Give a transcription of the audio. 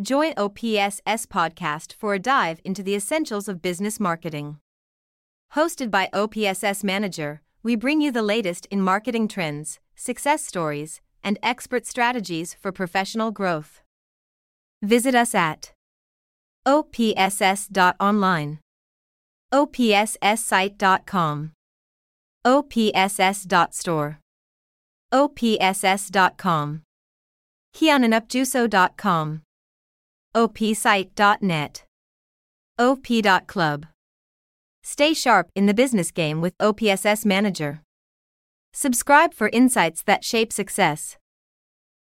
Join OPSS podcast for a dive into the essentials of business marketing. Hosted by OPSS Manager, we bring you the latest in marketing trends, success stories, and expert strategies for professional growth. Visit us at opss.online, opsssite.com, opss.store, opss.com, hiananupjuso.com opsite.net, op.club. Stay sharp in the business game with OPSS Manager. Subscribe for insights that shape success.